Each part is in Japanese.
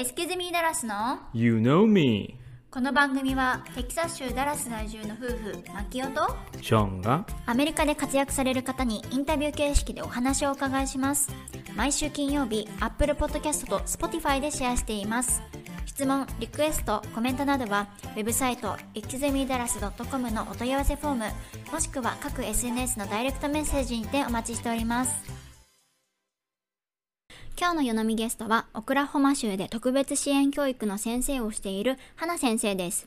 エスキズミーダラスの You know me. この番組はテキサス州ダラス在住の夫婦マキオとショーンがアメリカで活躍される方にインタビュー形式でお話をお伺いします。毎週金曜日 Apple Podcast と Spotify でシェアしています。質問、リクエスト、コメントなどはウェブサイト exemidaras.com のお問い合わせフォームもしくは各 SNS のダイレクトメッセージにてお待ちしております今日の湯飲みゲストはオクラホマ州で特別支援教育の先生をしている花先生です。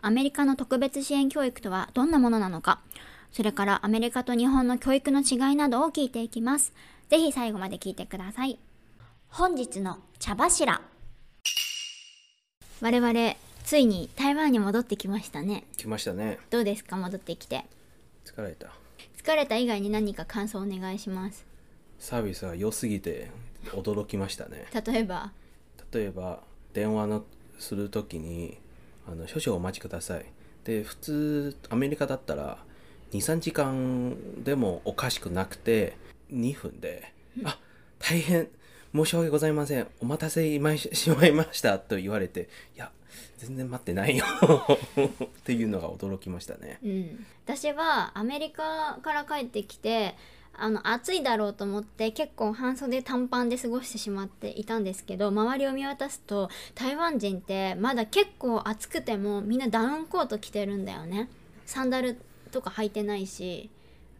アメリカの特別支援教育とはどんなものなのか？それからアメリカと日本の教育の違いなどを聞いていきます。ぜひ最後まで聞いてください。本日の茶柱。我々ついに台湾に戻ってきましたね。来ましたね。どうですか？戻ってきて。疲れた。疲れた以外に何か感想お願いします。サービスが良すぎて驚きましたね。例えば？例えば電話のするときにあの少々お待ちください。で普通アメリカだったら23時間でもおかしくなくて2分で「あ大変申し訳ございません。お待たせしまいました」と言われて「いや全然待ってないよ」っていうのが驚きましたね。うん、私はアメリカから帰ってきてあの暑いだろうと思って結構半袖短パンで過ごしてしまっていたんですけど周りを見渡すと台湾人ってまだ結構暑くてもみんなダウンコート着てるんだよねサンダルとか履いてないし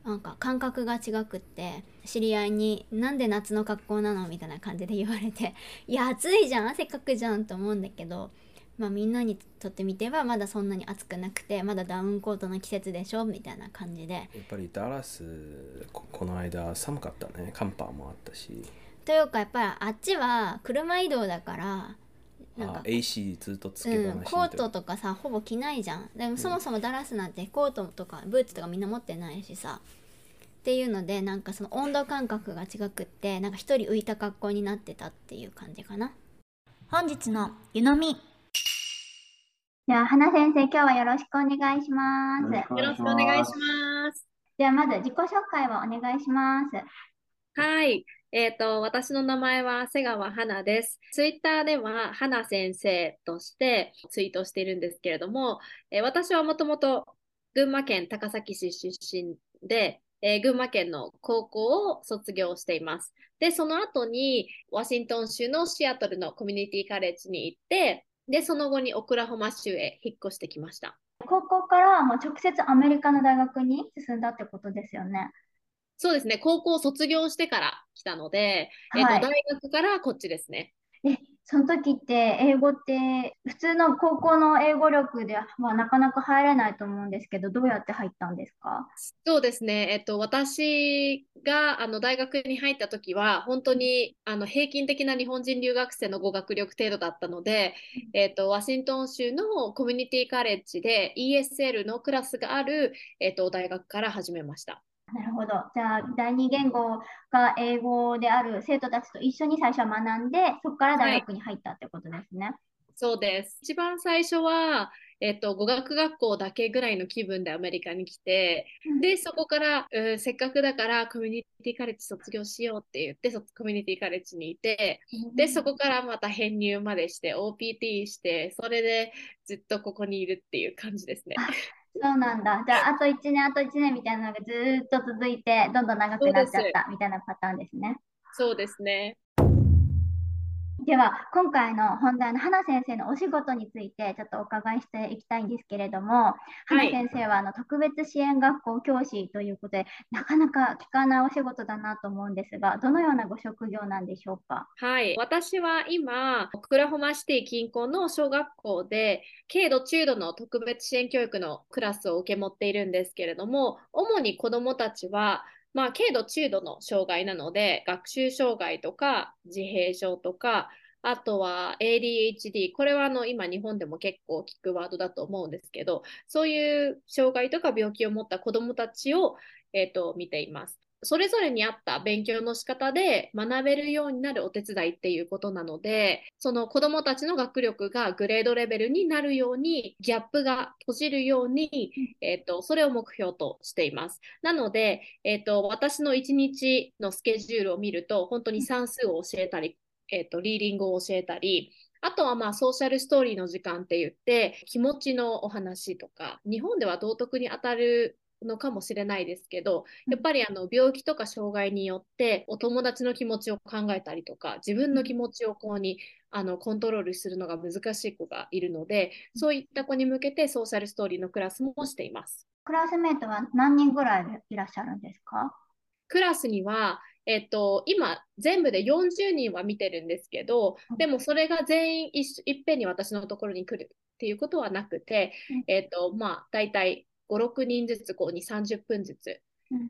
なんか感覚が違くって知り合いに「なんで夏の格好なの?」みたいな感じで言われて「いや暑いじゃん汗かくじゃん」と思うんだけどまあみんなにとってみてはまだそんなに暑くなくてまだダウンコートの季節でしょみたいな感じで。やっぱりダラスここの間寒かったね。寒波もあったし。というかやっぱりあっちは車移動だからなんあか AC ずっとつけうん、っぱなしコートとかさほぼ着ないじゃん。でもそもそもダラスなんてコートとかブーツとかみんな持ってないしさ。っていうのでなんかその温度感覚が違くってなんか一人浮いた格好になってたっていう感じかな。本日の湯飲みじゃあ花先生今日はよろしくお願いしますよろしくお願いします。ではまず自己紹介をお願いしますはい。えっと、私の名前は瀬川花です。ツイッターでは花先生としてツイートしているんですけれども、えー私はもともと群馬県高崎市出身で、えー群馬県の高校を卒業しています。で、その後にワシントン州のシアトルのコミュニティカレッジに行って、で、その後にオクラホマ州へ引っ越してきました。高校からもう直接アメリカの大学に進んだってことですよねそうですね、高校を卒業してから来たので、えっと、はい大学からこっちですね。え、その時って英語って普通の高校の英語力ではなかなか入れないと思うんですけど、どうやって入ったんですか？そうですね、えっと、私があの大学に入った時は、本当にあの平均的な日本人留学生の語学力程度だったので、えっと、ワシントン州のコミュニティカレッジで ESL のクラスがある、えっと、大学から始めました。なるほど。じゃあ、第二言語が英語である生徒たちと一緒に最初は学んで、そこから大学に入ったってことですね。そうです。一番最初は、えっと、語学学校だけぐらいの気分でアメリカに来て、で、そこから、うんせっかくだからコミュニティカレッジ卒業しようって言って、そコミュニティカレッジにいて、で、そこからまた編入までして、OPT して、それでずっとここにいるっていう感じですね。そうなんだ。じゃあ、あと1年、あと1年みたいなのがずーっと続いて、どんどん長くなっちゃったみたいなパターンですね。そうですね。では、今回の本題の花先生のお仕事についてちょっとお伺いしていきたいんですけれども、花先生はあの特別支援学校教師ということで、なかなか聞かないお仕事だなと思うんですが、どのようなご職業なんでしょうか？はい。私は今、オクラホマシティ近郊の小学校で、軽度中度の特別支援教育のクラスを受け持っているんですけれども、主に子どもたちは、まあ、軽度中度の障害なので、学習障害とか自閉症とか、あとは ADHD、これはあの今日本でも結構聞くワードだと思うんですけど、そういう障害とか病気を持った子どもたちを、えーと見ています。それぞれに合った勉強の仕方で学べるようになるお手伝いっていうことなので、その子どもたちの学力がグレードレベルになるように、ギャップが閉じるように、えっと、それを目標としています。なので、えっと、私の1日のスケジュールを見ると、本当に算数を教えたり、えっと、リーディングを教えたり、あとはまあソーシャルストーリーの時間って言って気持ちのお話とか日本では道徳に当たるのかもしれないですけどやっぱりあの病気とか障害によってお友達の気持ちを考えたりとか自分の気持ちをこうにあのコントロールするのが難しい子がいるのでそういった子に向けてソーシャルストーリーのクラスもしています。クラスメートは何人ぐらいいらっしゃるんですか？クラスにはえっと、今、全部で40人は見てるんですけど、でもそれが全員いいっぺんに私のところに来るっていうことはなくて、えっと、まあ、大体5、6人ずつ、こう、2、30分ずつ、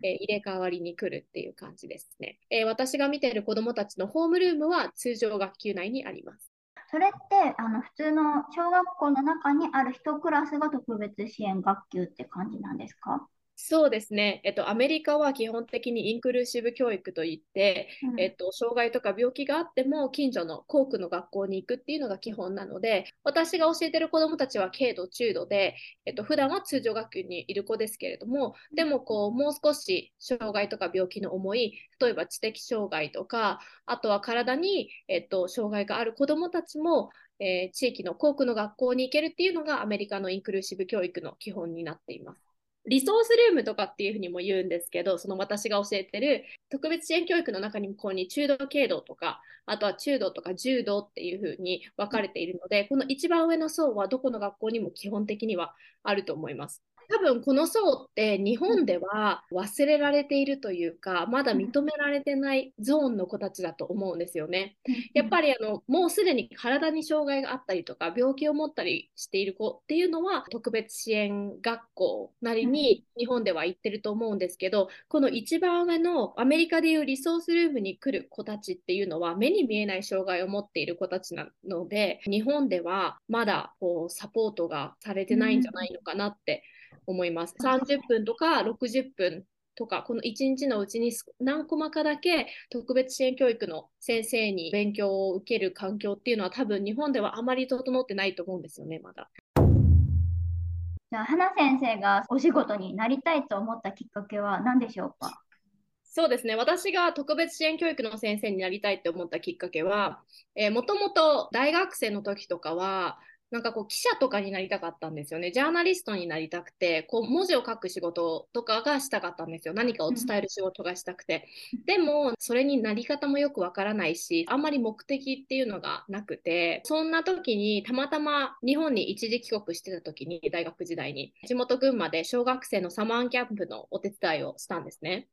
えー、入れ替わりに来るっていう感じですね。えー、私が見てる子どもたちのホームルームは通常学級内にあります。それってあの普通の小学校の中にある1クラスが特別支援学級って感じなんですか？そうですね、えっと、アメリカは基本的にインクルーシブ教育といって、うん、えっと、障害とか病気があっても近所の校区の学校に行くっていうのが基本なので私が教えてる子どもたちは軽度中度で、えっと普段は通常学級にいる子ですけれどもでもこうもう少し障害とか病気の重い例えば知的障害とかあとは体に、えっと、障害がある子どもたちもえー、地域の校区の学校に行けるっていうのがアメリカのインクルーシブ教育の基本になっています。リソースルームとかっていうふうにも言うんですけど、その私が教えてる特別支援教育の中にもこうに中道軽度とか、あとは中道とか重度っていうふうに分かれているので、この一番上の層はどこの学校にも基本的にはあると思います。多分この層って日本では忘れられているというか、まだ認められてないゾーンの子たちだと思うんですよね。やっぱりあのもうすでに体に障害があったりとか病気を持ったりしている子っていうのは特別支援学校なりに日本では行ってると思うんですけど、この一番上のアメリカでいうリソースルームに来る子たちっていうのは目に見えない障害を持っている子たちなので、日本ではまだこうサポートがされてないんじゃないのかなって。思います。30分とか60分とか、この1日のうちに何コマかだけ特別支援教育の先生に勉強を受ける環境っていうのは多分日本ではあまり整ってないと思うんですよね、まだ。じゃあ、花先生がお仕事になりたいと思ったきっかけは何でしょうか？そうですね。私が特別支援教育の先生になりたいって思ったきっかけは、えー、もともと大学生の時とかは、なんかこう記者とかになりたかったんですよね。ジャーナリストになりたくて、こう文字を書く仕事とかがしたかったんですよ。何かを伝える仕事がしたくて。でも、それになり方もよくわからないし、あんまり目的っていうのがなくて、そんな時にたまたま日本に一時帰国してた時に、大学時代に、地元群馬で小学生のサマーキャンプのお手伝いをしたんですね。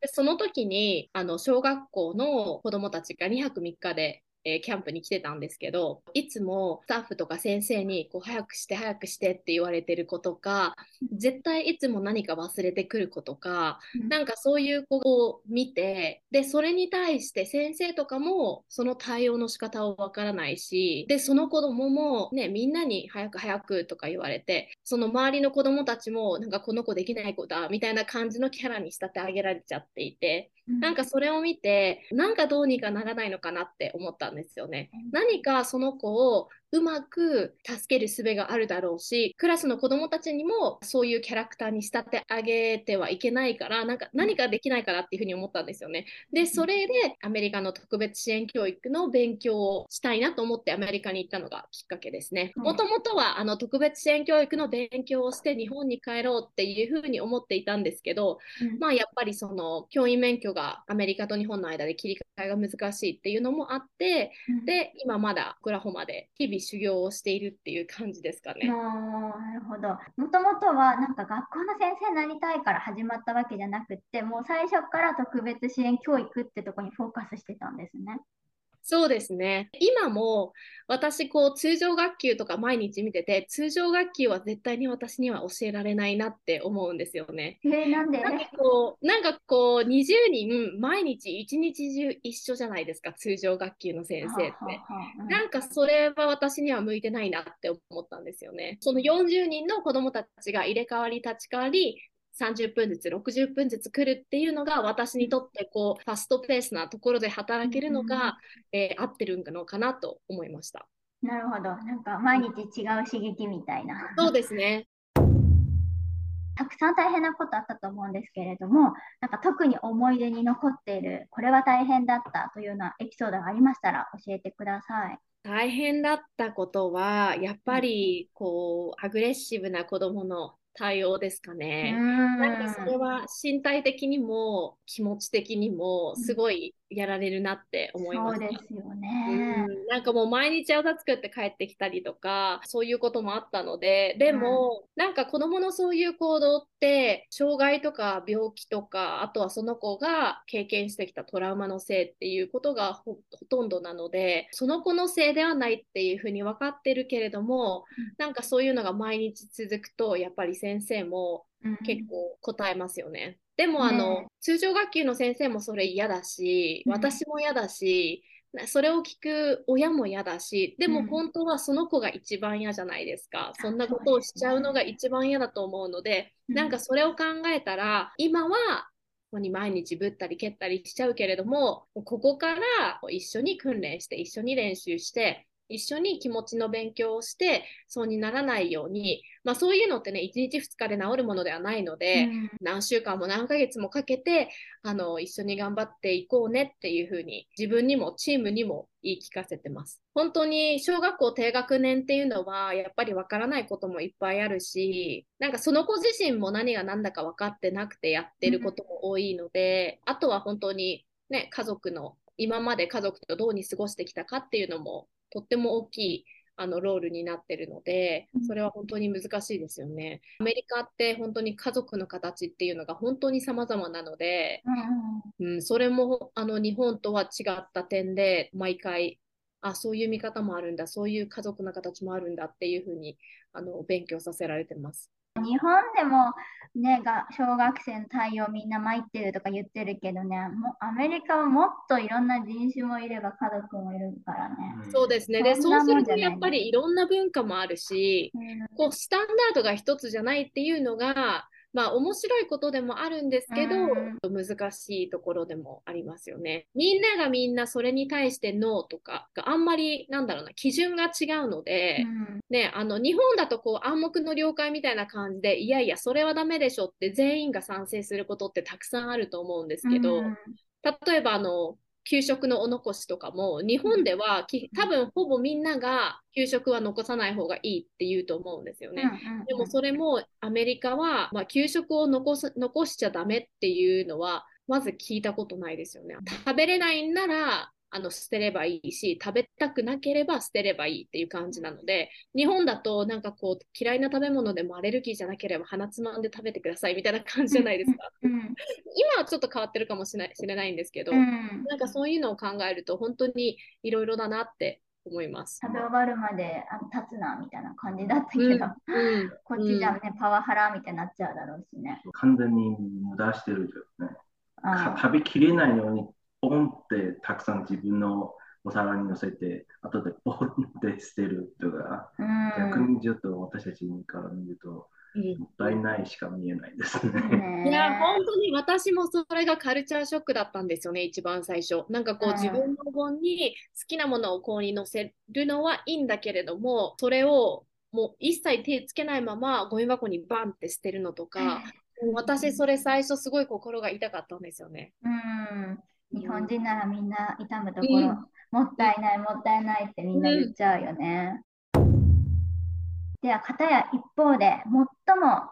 でその時に、あの、小学校の子供たちが2泊3日でえー、キャンプに来てたんですけど、いつもスタッフとか先生にこう早くして早くしてって言われてる子とか、絶対いつも何か忘れてくる子とか、なんかそういう子を見て、で、それに対して先生とかもその対応の仕方をわからないし、で、その子供もね、みんなに早く早くとか言われて、その周りの子供たちもなんかこの子できない子だみたいな感じのキャラに仕立て上げられちゃっていて、なんかそれを見て、なんかどうにかならないのかなって思ったんですよね。何かその子をうまく助ける術があるだろうし、クラスの子供たちにもそういうキャラクターに仕立て上げてはいけないから、なんか何かできないかなっていうふうに思ったんですよね。で、それでアメリカの特別支援教育の勉強をしたいなと思ってアメリカに行ったのがきっかけですね。もともとはあの特別支援教育の勉強をして日本に帰ろうっていうふうに思っていたんですけど、まあやっぱりその教員免許がアメリカと日本の間で切り替えが難しいっていうのもあって、で、今まだオクラホマで日々修行をしているっていう感じですかね。なるほど。もともとはなんか学校の先生になりたいから始まったわけじゃなくって、もう最初から特別支援教育ってとこにフォーカスしてたんですね。そうですね。今も私こう通常学級とか毎日見てて通常学級は絶対に私には教えられないなって思うんですよね。えー、なんで？なんかこうなんかこう20人毎日一日中一緒じゃないですか通常学級の先生って。はははうん、なんかそれは私には向いてないなって思ったんですよね。その40人の子どもたちが入れ替わり立ち替わり30分ずつ60分ずつ来るっていうのが私にとってこうファストペースなところで働けるのが、えー、合ってるのかなと思いました。なるほど。なんか毎日違う刺激みたいな。そうですね。たくさん大変なことあったと思うんですけれども、なんか特に思い出に残っている、これは大変だったというようなエピソードがありましたら教えてください。大変だったことは、やっぱり、こう、アグレッシブな子供の対応ですかね。なんかそれは身体的にも気持ち的にもすごいやられるなって思います。そうですよね、うん、なんかもう毎日朝作って帰ってきたりとか、そういうこともあったので、でも、うん、なんか子供のそういう行動って、障害とか病気とか、あとはその子が経験してきたトラウマのせいっていうことがほとんどなので、その子のせいではないっていうふうに分かってるけれども、うん、なんかそういうのが毎日続くと、やっぱり先生も結構答えますよね。でも、あの、ね、通常学級の先生もそれ嫌だし、私も嫌だし、それを聞く親も嫌だし、でも本当はその子が一番嫌じゃないですか。うん、そんなことをしちゃうのが一番嫌だと思うので、うん、なんかそれを考えたら、今はここに毎日ぶったり蹴ったりしちゃうけれども、ここから一緒に訓練して、一緒に練習して、一緒に気持ちの勉強をしてそうにならないように、まあ、そういうのってね1日2日で治るものではないので、うん、何週間も何ヶ月もかけてあの一緒に頑張っていこうねっていうふうに自分にもチームにも言い聞かせてます。本当に小学校低学年っていうのはやっぱりわからないこともいっぱいあるしなんかその子自身も何が何だか分かってなくてやってることも多いので、うん、あとは本当にね家族の今まで家族とどうに過ごしてきたかっていうのもとっても大きいあのロールになってるので、それは本当に難しいですよね。アメリカって本当に家族の形っていうのが本当に様々なので、うん、それもあの日本とは違った点で、毎回、あ、そういう見方もあるんだ、そういう家族の形もあるんだっていうふうにあの勉強させられてます。日本でもねが小学生の対応みんな参ってるとか言ってるけどねもアメリカはもっといろんな人種もいれば家族もいるからね。そうですね。でそうするとやっぱりいろんな文化もあるし、うん、こうスタンダードが一つじゃないっていうのがまあ面白いことでもあるんですけど、うん、難しいところでもありますよね。みんながみんなそれに対してノーとかがあんまりなんだろうな基準が違うので、うん、ねあの日本だとこう暗黙の了解みたいな感じでいやいやそれはダメでしょって全員が賛成することってたくさんあると思うんですけど、うん、例えばあの給食のお残しとかも日本では多分ほぼみんなが給食は残さない方がいいって言うと思うんですよね。でもそれもアメリカは、まあ、給食を残す残しちゃダメっていうのはまず聞いたことないですよね。食べれないんならあの捨てればいいし食べたくなければ捨てればいいっていう感じなので日本だとなんかこう嫌いな食べ物でもアレルギーじゃなければ鼻つまんで食べてくださいみたいな感じじゃないですか、うんうん、今はちょっと変わってるかもしれないんですけど、うん、なんかそういうのを考えると本当にいろいろだなって思います。食べ終わるまであの立つなみたいな感じだったけど、うん、こっちじゃね、パワハラみたいになっちゃうだろうしね。完全に無駄してるよね。食べきれないようにポンってたくさん自分のお皿に乗せて、後でポンって捨てるとか、逆にちょっと私たちから見ると、もったいないしか見えないですね。いや、本当に私もそれがカルチャーショックだったんですよね、一番最初。なんかこう、自分の本に好きなものをこうに載せるのはいいんだけれども、それをもう一切手つけないままゴミ箱にバンって捨てるのとか、私それ最初すごい心が痛かったんですよね。うん日本人ならみんな痛むところ、うん、もったいないもったいないってみんな言っちゃうよね。うん、では片や一方で最も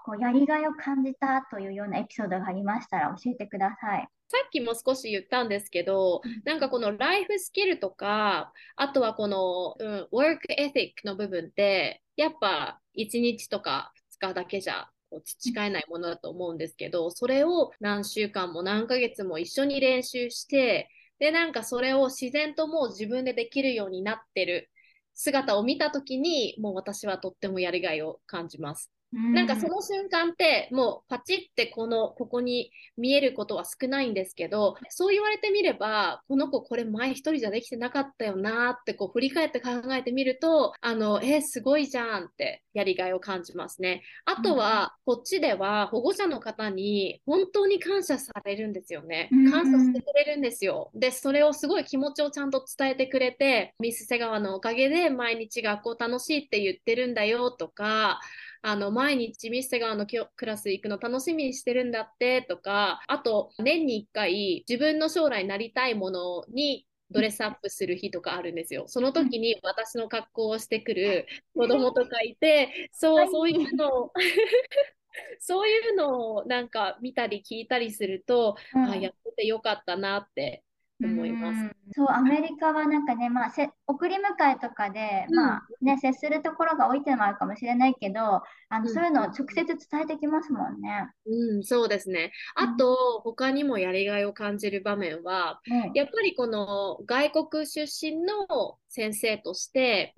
こうやりがいを感じたというようなエピソードがありましたら教えてください。さっきも少し言ったんですけど、なんかこのライフスキルとか、あとはこの、うん、ワークエティックの部分って、やっぱ1日とか2日だけじゃこう培えないものだと思うんですけど、それを何週間も何ヶ月も一緒に練習して、で、なんかそれを自然ともう自分でできるようになってる姿を見た時に、もう私はとってもやりがいを感じます。なんかその瞬間ってもうパチってこのここに見えることは少ないんですけどそう言われてみればこの子これ前一人じゃできてなかったよなってこう振り返って考えてみるとあのえー、すごいじゃんってやりがいを感じますね。あとは、こっちでは保護者の方に本当に感謝されるんですよね。感謝してくれるんですよ。でそれをすごい気持ちをちゃんと伝えてくれてミス瀬川のおかげで毎日学校楽しいって言ってるんだよとかあの毎日ミステガーのクラス行くの楽しみにしてるんだってとかあと年に1回自分の将来なりたいものにドレスアップする日とかあるんですよ。その時に私の格好をしてくる子供とかいて、そう、そういうのを そういうのをなんか見たり聞いたりすると、うん、あやっててよかったなって思います。うそう、アメリカはなんかね、まあ、せ送り迎えとかで、うん、まあね、接するところが多いっていうのもあるかもしれないけど、あの、うん、そういうのを直接伝えてきますもんね。うん、そうですね。あと、他にもやりがいを感じる場面は、やっぱりこの外国出身の先生として、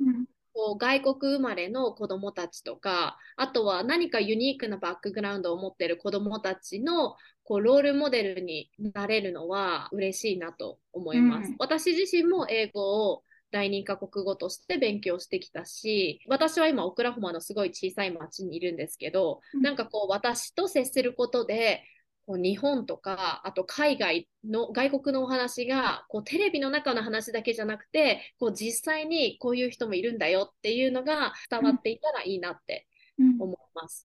こう外国生まれの子どもたちとかあとは何かユニークなバックグラウンドを持っている子どもたちのこうロールモデルになれるのは嬉しいなと思います。うん、私自身も英語を第二カ国語として勉強してきたし私は今オクラホマのすごい小さい町にいるんですけど、うん、なんかこう私と接することでこう日本とかあと海外の外国のお話がこうテレビの中の話だけじゃなくてこう実際にこういう人もいるんだよっていうのが伝わっていたらいいなって思います。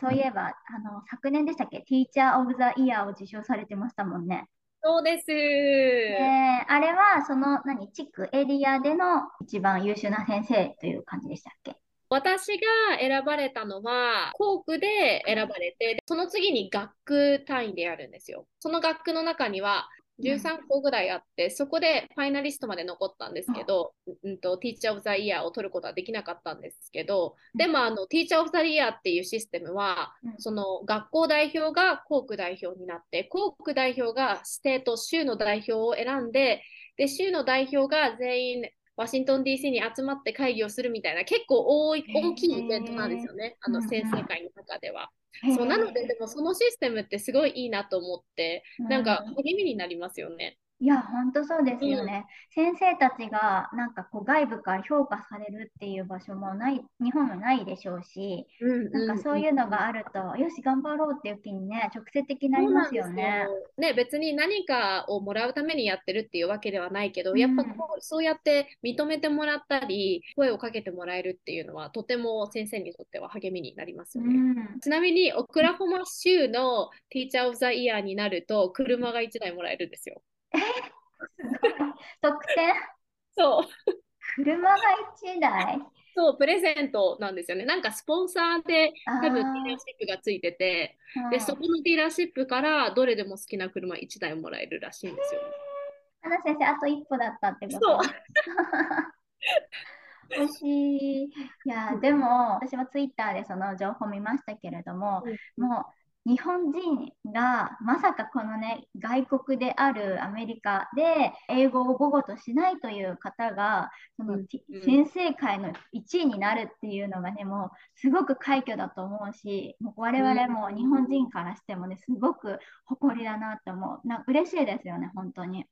そういえばあの昨年でしたっけ？ティーチャー・オブ・ザ・イヤーを受賞されてましたもんね。そうです。えー、あれはその何？地区エリアでの一番優秀な先生という感じでしたっけ？私が選ばれたのは、校区で選ばれて、その次に学区単位でやるんですよ。その学区の中には、13校ぐらいあって、そこでファイナリストまで残ったんですけど、うん。と、 Teacher of the Year を取ることはできなかったんですけど、でもあの、 Teacher of the Year っていうシステムは、その学校代表が校区代表になって、校区代表が state、州の代表を選んで、で、州の代表が全員ワシントン DC に集まって会議をするみたいな結構大い大きいイベントなんですよね、あの先生会の中では。そうなので、でもそのシステムってすごいいいなと思って、なんか励みになりますよね。いや、本当そうですよね。うん、先生たちがなんかこう外部から評価されるっていう場所もない、日本もないでしょうし、うんうん、なんかそういうのがあると、よし、頑張ろうっていう気にね、直接的になりますよね。よね、別に何かをもらうためにやってるっていうわけではないけど、うん、やっぱこうそうやって認めてもらったり、声をかけてもらえるっていうのは、とても先生にとっては励みになりますよね。うん、ちなみに、オクラホマ州のティーチャー・オブ・ザ・イヤーになると、車が1台もらえるんですよ。特典そう。車が1台そう、プレゼントなんですよね。なんかスポンサーで多分ディーラーシップがついてて、で、そこのディーラーシップからどれでも好きな車1台もらえるらしいんですよ。花先生、あと一歩だったってこと？そう。惜しい。いや、でも、私はツイッターでその情報見ましたけれども、うん、もう日本人がまさかこのね外国であるアメリカで英語を母語としないという方がその、うん、先生会の1位になるっていうのがねもうすごく快挙だと思うしもう我々も日本人からしてもねすごく誇りだなって思う。な嬉しいですよね本当に。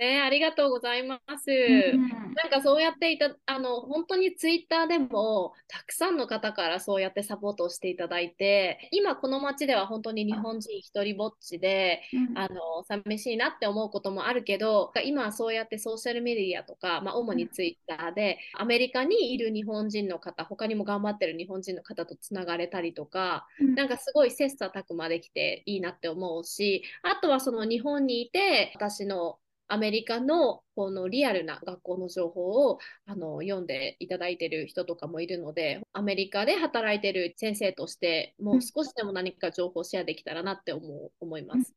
ね、ありがとうございます。うん、なんかそうやっていた、あの、本当にツイッターでも、たくさんの方からそうやってサポートをしていただいて、今この街では本当に日本人一人ぼっちで、うん、あの、寂しいなって思うこともあるけど、今はそうやってソーシャルメディアとか、まあ、主にツイッターで、アメリカにいる日本人の方、他にも頑張ってる日本人の方とつながれたりとか、うん、なんかすごい切磋琢磨できていいなって思うし、あとはその日本にいて、私のアメリカのこのリアルな学校の情報をあの読んでいただいている人とかもいるので、アメリカで働いている先生として、もう少しでも何か情報をシェアできたらなって思う思います。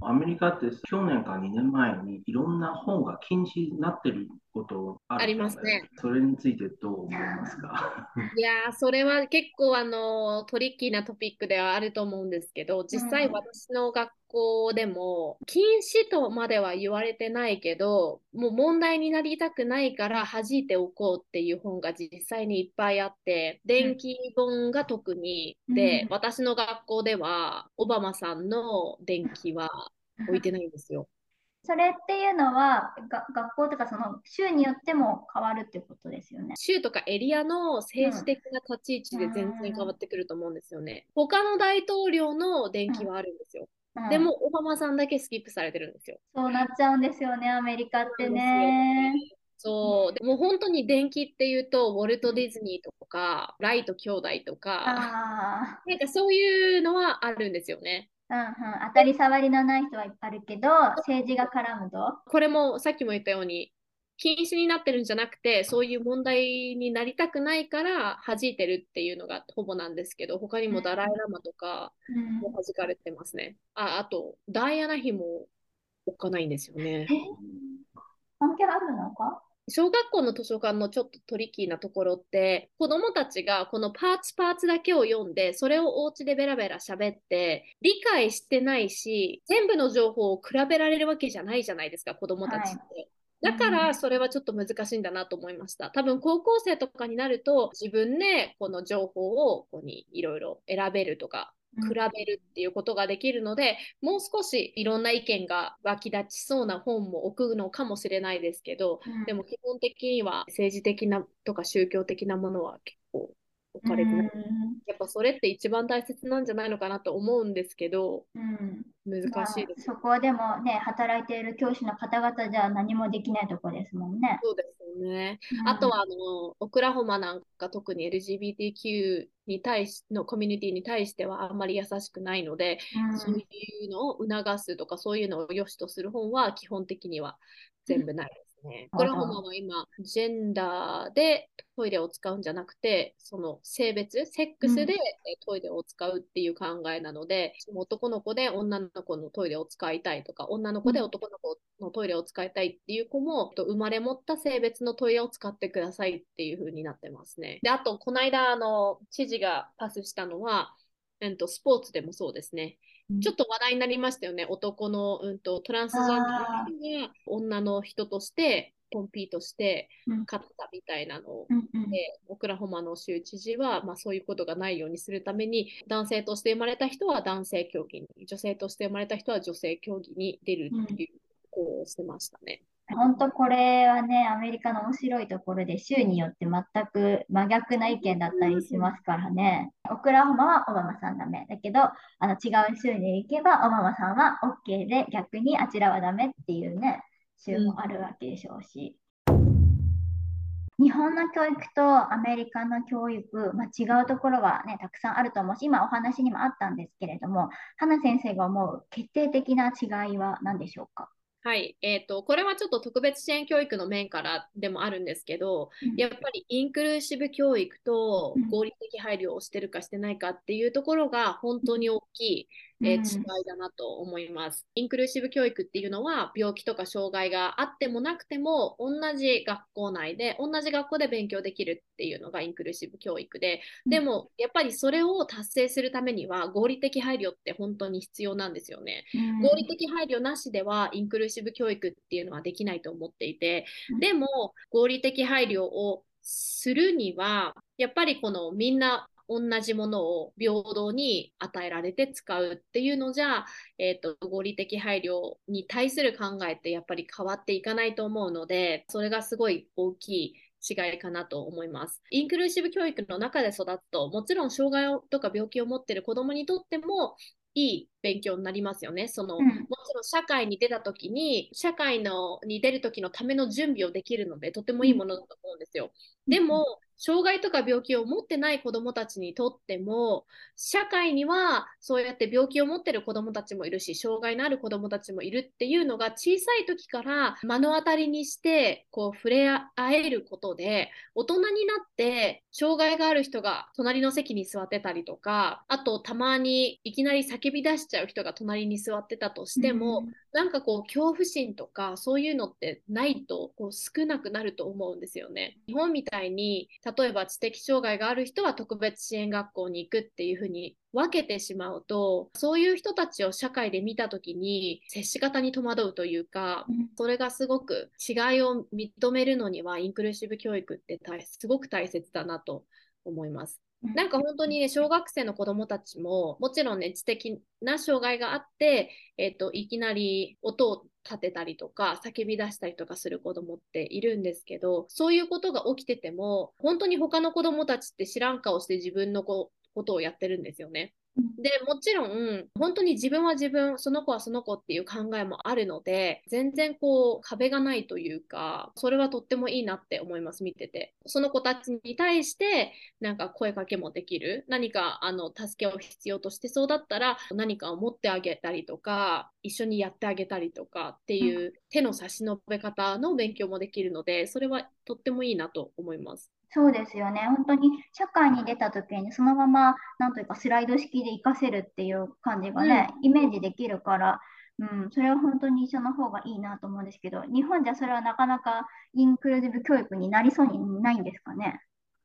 アメリカって去年か2年前にいろんな本が禁止になってることありますね。それについてどう思いますか？いやそれは結構あのトリッキーなトピックではあると思うんですけど、実際私の学校でも禁止とまでは言われてないけど、もう問題になりたくないから弾いておこうっていう本が実際にいっぱいあって、電気本が特にで、うん、私の学校ではオバマさんの電気は置いてないんですよ。それっていうのはが学校とかその州によっても変わるってことですよね。州とかエリアの政治的な立ち位置で全然変わってくると思うんですよね。うん、他の大統領の電気はあるんですよ。うん、でも、オバマさんだけスキップされてるんですよ。そうなっちゃうんですよね、アメリカってね。そう、でも本当に電気っていうと、ウォルト・ディズニーとか、ライト兄弟とか、なんかそういうのはあるんですよね。うんうん、当たり障りのない人はいっぱいあるけど、政治が絡むと？これもさっきも言ったように、禁止になってるんじゃなくて、そういう問題になりたくないから弾いてるっていうのがほぼなんですけど、他にもダライ・ラマとかも弾かれてますね。うん、ああと、ダイアナ妃もおっかないんですよね。関係あるのか？小学校の図書館のちょっとトリキーなところって子どもたちがこのパーツパーツだけを読んでそれをお家でベラベラ喋って理解してないし全部の情報を比べられるわけじゃないじゃないですか子どもたちって。はいだからそれはちょっと難しいんだなと思いました。多分高校生とかになると自分でこの情報をここにいろいろ選べるとか比べるっていうことができるので、うん、もう少しいろんな意見が湧き立ちそうな本も置くのかもしれないですけど、うん、でも基本的には政治的なとか宗教的なものは結構置かれてない。やっぱそれって一番大切なんじゃないのかなと思うんですけど、うん、難しいです、まあ、そこでもね、働いている教師の方々じゃ何もできないとこですもんね。そうですよね。うん、あとはあの、オクラホマなんか特に LGBTQ に対しのコミュニティに対してはあんまり優しくないので、うん、そういうのを促すとかそういうのを良しとする本は基本的には全部ないね。オクラホマは今、ジェンダーでトイレを使うんじゃなくて、その性別、セックスでトイレを使うっていう考えなので、うん、男の子で女の子のトイレを使いたいとか、女の子で男の子のトイレを使いたいっていう子も、うん、生まれ持った性別のトイレを使ってくださいっていう風になってますね。で、あと、この間、あの、知事がパスしたのは、えっと、スポーツでもそうですね。ちょっと話題になりましたよね。男の、うんと、トランスジェンダーが女の人としてコンピートして勝ったみたいなの。を、うん。うオクラホマの州知事は、まあ、そういうことがないようにするために男性として生まれた人は男性競技に女性として生まれた人は女性競技に出るっていうこうしてましたね。本当これはね、アメリカの面白いところで州によって全く真逆な意見だったりしますからね。オクラホマはオバマさんダメ。だけど、あの違う州に行けばオバマさんは OK で逆にあちらはダメっていうね、州もあるわけでしょうし、日本の教育とアメリカの教育、まあ、違うところはね、たくさんあると思うし、今お話にもあったんですけれども、花先生が思う決定的な違いは何でしょうか？はい、えーと、これはちょっと特別支援教育の面からでもあるんですけど、うん、やっぱりインクルーシブ教育と合理的配慮をしてるかしてないかっていうところが本当に大きいえー、違いだなと思います。インクルーシブ教育っていうのは病気とか障害があってもなくても同じ学校内で同じ学校で勉強できるっていうのがインクルーシブ教育ででもやっぱりそれを達成するためには合理的配慮って本当に必要なんですよね。合理的配慮なしではインクルーシブ教育っていうのはできないと思っていてでも合理的配慮をするにはやっぱりこのみんな同じものを平等に与えられて使うっていうのじゃ、えーと、合理的配慮に対する考えってやっぱり変わっていかないと思うのでそれがすごい大きい違いかなと思います。インクルーシブ教育の中で育つともちろん障害とか病気を持っている子どもにとってもいい勉強になりますよね。その、うん、もちろん社会に出た時に、社会のに出る時のための準備をできるので、とてもいいものだと思うんですよ。でも、障害とか病気を持ってない子どもたちにとっても社会にはそうやって病気を持ってる子どもたちもいるし障害のある子どもたちもいるっていうのが小さい時から目の当たりにしてこう触れ合えることで大人になって障害がある人が隣の席に座ってたりとかあとたまにいきなり叫び出しちゃう人が隣に座ってたとしても、うん、なんかこう恐怖心とかそういうのってないとこう少なくなると思うんですよね。日本みたいに例えば知的障害がある人は特別支援学校に行くっていうふうに分けてしまうとそういう人たちを社会で見た時に接し方に戸惑うというか、それがすごく違いを認めるのにはインクルーシブ教育ってすごく大切だなと思います。なんか本当にね、小学生の子どもたちも、もちろんね、知的な障害があって、えっ、と、いきなり音を立てたりとか、叫び出したりとかする子どもっているんですけど、そういうことが起きてても、本当に他の子どもたちって知らん顔して自分のことをやってるんですよね。でもちろん本当に自分は自分その子はその子っていう考えもあるので全然こう壁がないというかそれはとってもいいなって思います見てて。その子たちに対してなんか声かけもできる。何かあの助けを必要としてそうだったら何かを持ってあげたりとか一緒にやってあげたりとかっていう手の差し伸べ方の勉強もできるのでそれはとってもいいなと思います。そうですよね。本当に社会に出た時にそのままなんというかスライド式で活かせるっていう感じがね、うん、イメージできるから、うん、それは本当に一緒の方がいいなと思うんですけど、日本じゃそれはなかなかインクルーシブ教育になりそうにないんですかね？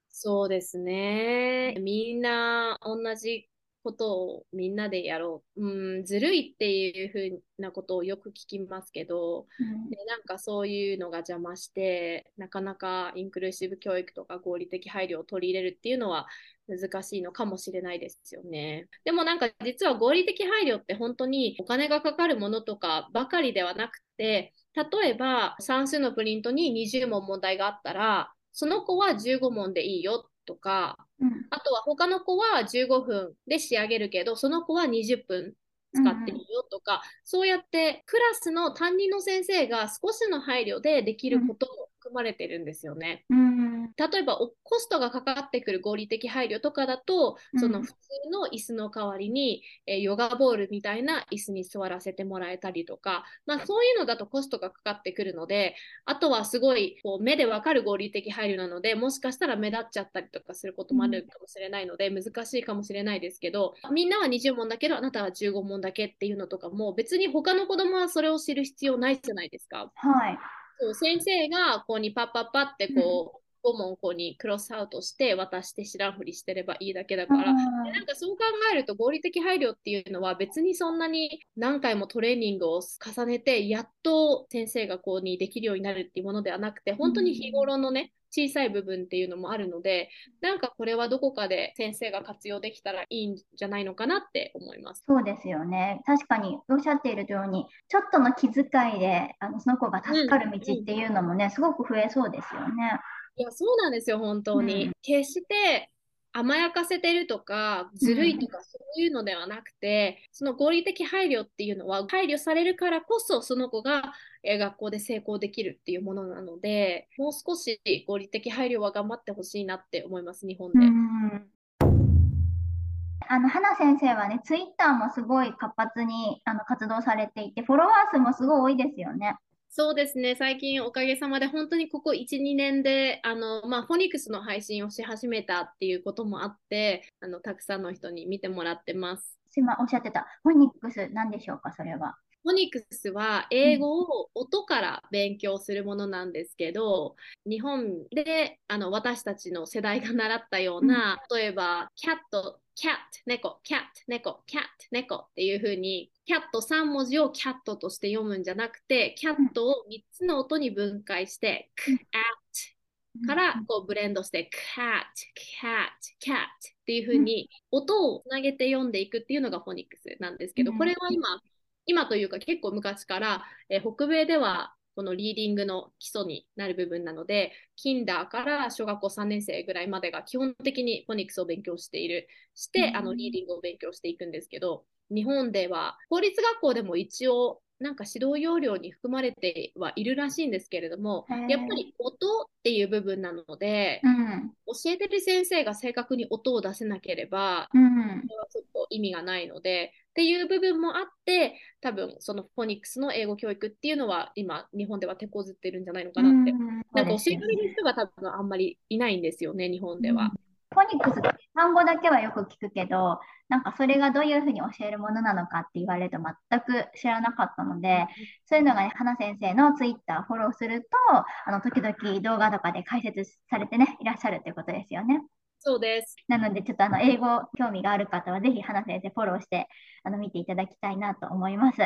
そうですね。みんな同じことをみんなでやろう。うん、ずるいっていうふうなことをよく聞きますけど、うん、でなんかそういうのが邪魔して、なかなかインクルーシブ教育とか合理的配慮を取り入れるっていうのは難しいのかもしれないですよね。でもなんか実は合理的配慮って本当にお金がかかるものとかばかりではなくて、例えば算数のプリントに20問問題があったら、その子は15問でいいよとか、うん、あとは他の子は15分で仕上げるけど、その子は20分使っていいよとか、うん、そうやってクラスの担任の先生が少しの配慮でできることを含まれてるんですよね。うん、例えばコストがかかってくる合理的配慮とかだと、うん、その普通の椅子の代わりに、えー、ヨガボールみたいな椅子に座らせてもらえたりとか、まあ、そういうのだとコストがかかってくるのであとはすごいこう目でわかる合理的配慮なのでもしかしたら目立っちゃったりとかすることもあるかもしれないので、難しいかもしれないですけどみんなは20問だけどあなたは15問だけっていうのとかも別に他の子供はそれを知る必要ないじゃないですか。はい先生がここにパッパッパってこう、5問ここにクロスアウトして渡して知らんふりしてればいいだけだから、なんかそう考えると合理的配慮っていうのは別にそんなに何回もトレーニングを重ねてやっと先生がこうにできるようになるっていうものではなくて本当に日頃のね、小さい部分っていうのもあるのでなんかこれはどこかで先生が活用できたらいいんじゃないのかなって思います。そうですよね。確かにおっしゃっているようにちょっとの気遣いであのその子が助かる道っていうのもね、うん、すごく増えそうですよね。いやそうなんですよ本当に、うん、決して甘やかせてるとかずるいとかそういうのではなくて、うん、その合理的配慮っていうのは配慮されるからこそその子が学校で成功できるっていうものなのでもう少し合理的配慮は頑張ってほしいなって思います日本で。あの花先生はねツイッターもすごい活発にあの活動されていてフォロワー数もすごい多いですよね。そうですね、最近おかげさまで本当にここ1、2年であの、まあ、フォニックスの配信をし始めたっていうこともあってあのたくさんの人に見てもらってます。今おっしゃってたフォニックス何でしょうかそれは。フォニックスは英語を音から勉強するものなんですけど、日本であの私たちの世代が習ったような、例えば、キャット、キャット、猫、キャット、猫、キャット、猫っていう風に、キャット3文字をキャットとして読むんじゃなくて、キャットを3つの音に分解して、クアットからこうブレンドして、キャット、キャット、キャットっていう風に音をつなげて読んでいくっていうのがフォニックスなんですけど、これは今、今というか結構昔から、えー、北米ではこのリーディングの基礎になる部分なので、キンダーから小学校3年生ぐらいまでが基本的にフォニックスを勉強している、して、あのリーディングを勉強していくんですけど、日本では公立学校でも一応なんか指導要領に含まれてはいるらしいんですけれども、やっぱり音っていう部分なので、うん、教えてる先生が正確に音を出せなければ、うん、それはちょっと意味がないので、っていう部分もあって、多分そのフォニックスの英語教育っていうのは今日本では手こずってるんじゃないのかなって。うん、なんか教えられる人が多分あんまりいないんですよね、日本では。フォニックスって単語だけはよく聞くけど、なんかそれがどういうふうに教えるものなのかって言われると全く知らなかったので、そういうのがね、花先生のツイッターフォローすると、あの時々動画とかで解説されてね、いらっしゃるということですよね。そうです。なので、ちょっとあの英語興味がある方は、ぜひ花先生フォローしてあの見ていただきたいなと思います。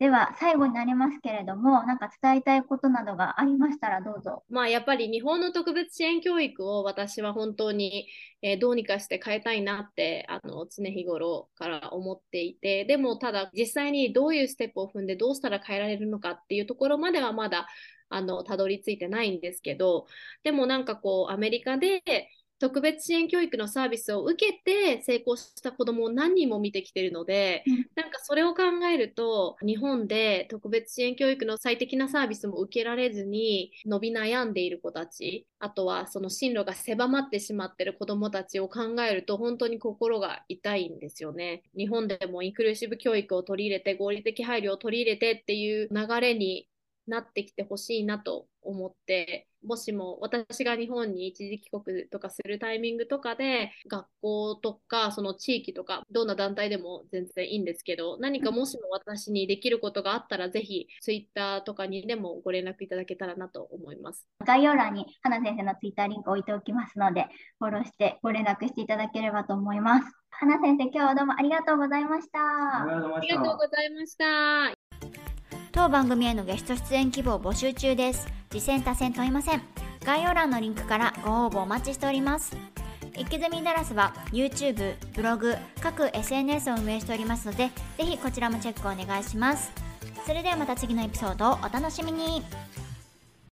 では最後になりますけれども、なんか伝えたいことなどがありましたらどうぞ。まあやっぱり日本の特別支援教育を私は本当に、えー、どうにかして変えたいなってあの常日頃から思っていて、でもただ実際にどういうステップを踏んでどうしたら変えられるのかっていうところまではまだあのたどり着いてないんですけど、でもなんかこうアメリカで特別支援教育のサービスを受けて成功した子どもを何人も見てきてるので、うん、なんかそれを考えると日本で特別支援教育の最適なサービスも受けられずに伸び悩んでいる子たちあとはその進路が狭まってしまってる子どもたちを考えると本当に心が痛いんですよね。日本でもインクルーシブ教育を取り入れて合理的配慮を取り入れてっていう流れになってきてほしいなと思ってもしも私が日本に一時帰国とかするタイミングとかで学校とかその地域とかどんな団体でも全然いいんですけど何かもしも私にできることがあったらぜひ Twitter とかにでもご連絡いただけたらなと思います。概要欄に花先生の Twitter リンク置いておきますのでフォローしてご連絡していただければと思います。花先生今日はどうもありがとうございました。ありがとうございました当番組へのゲスト出演希望募集中です。次戦多戦問いません。概要欄のリンクからご応募お待ちしております。イキズミダラスは YouTube、ブログ、各 SNS を運営しておりますのでぜひこちらもチェックお願いします。それではまた次のエピソードをお楽しみに。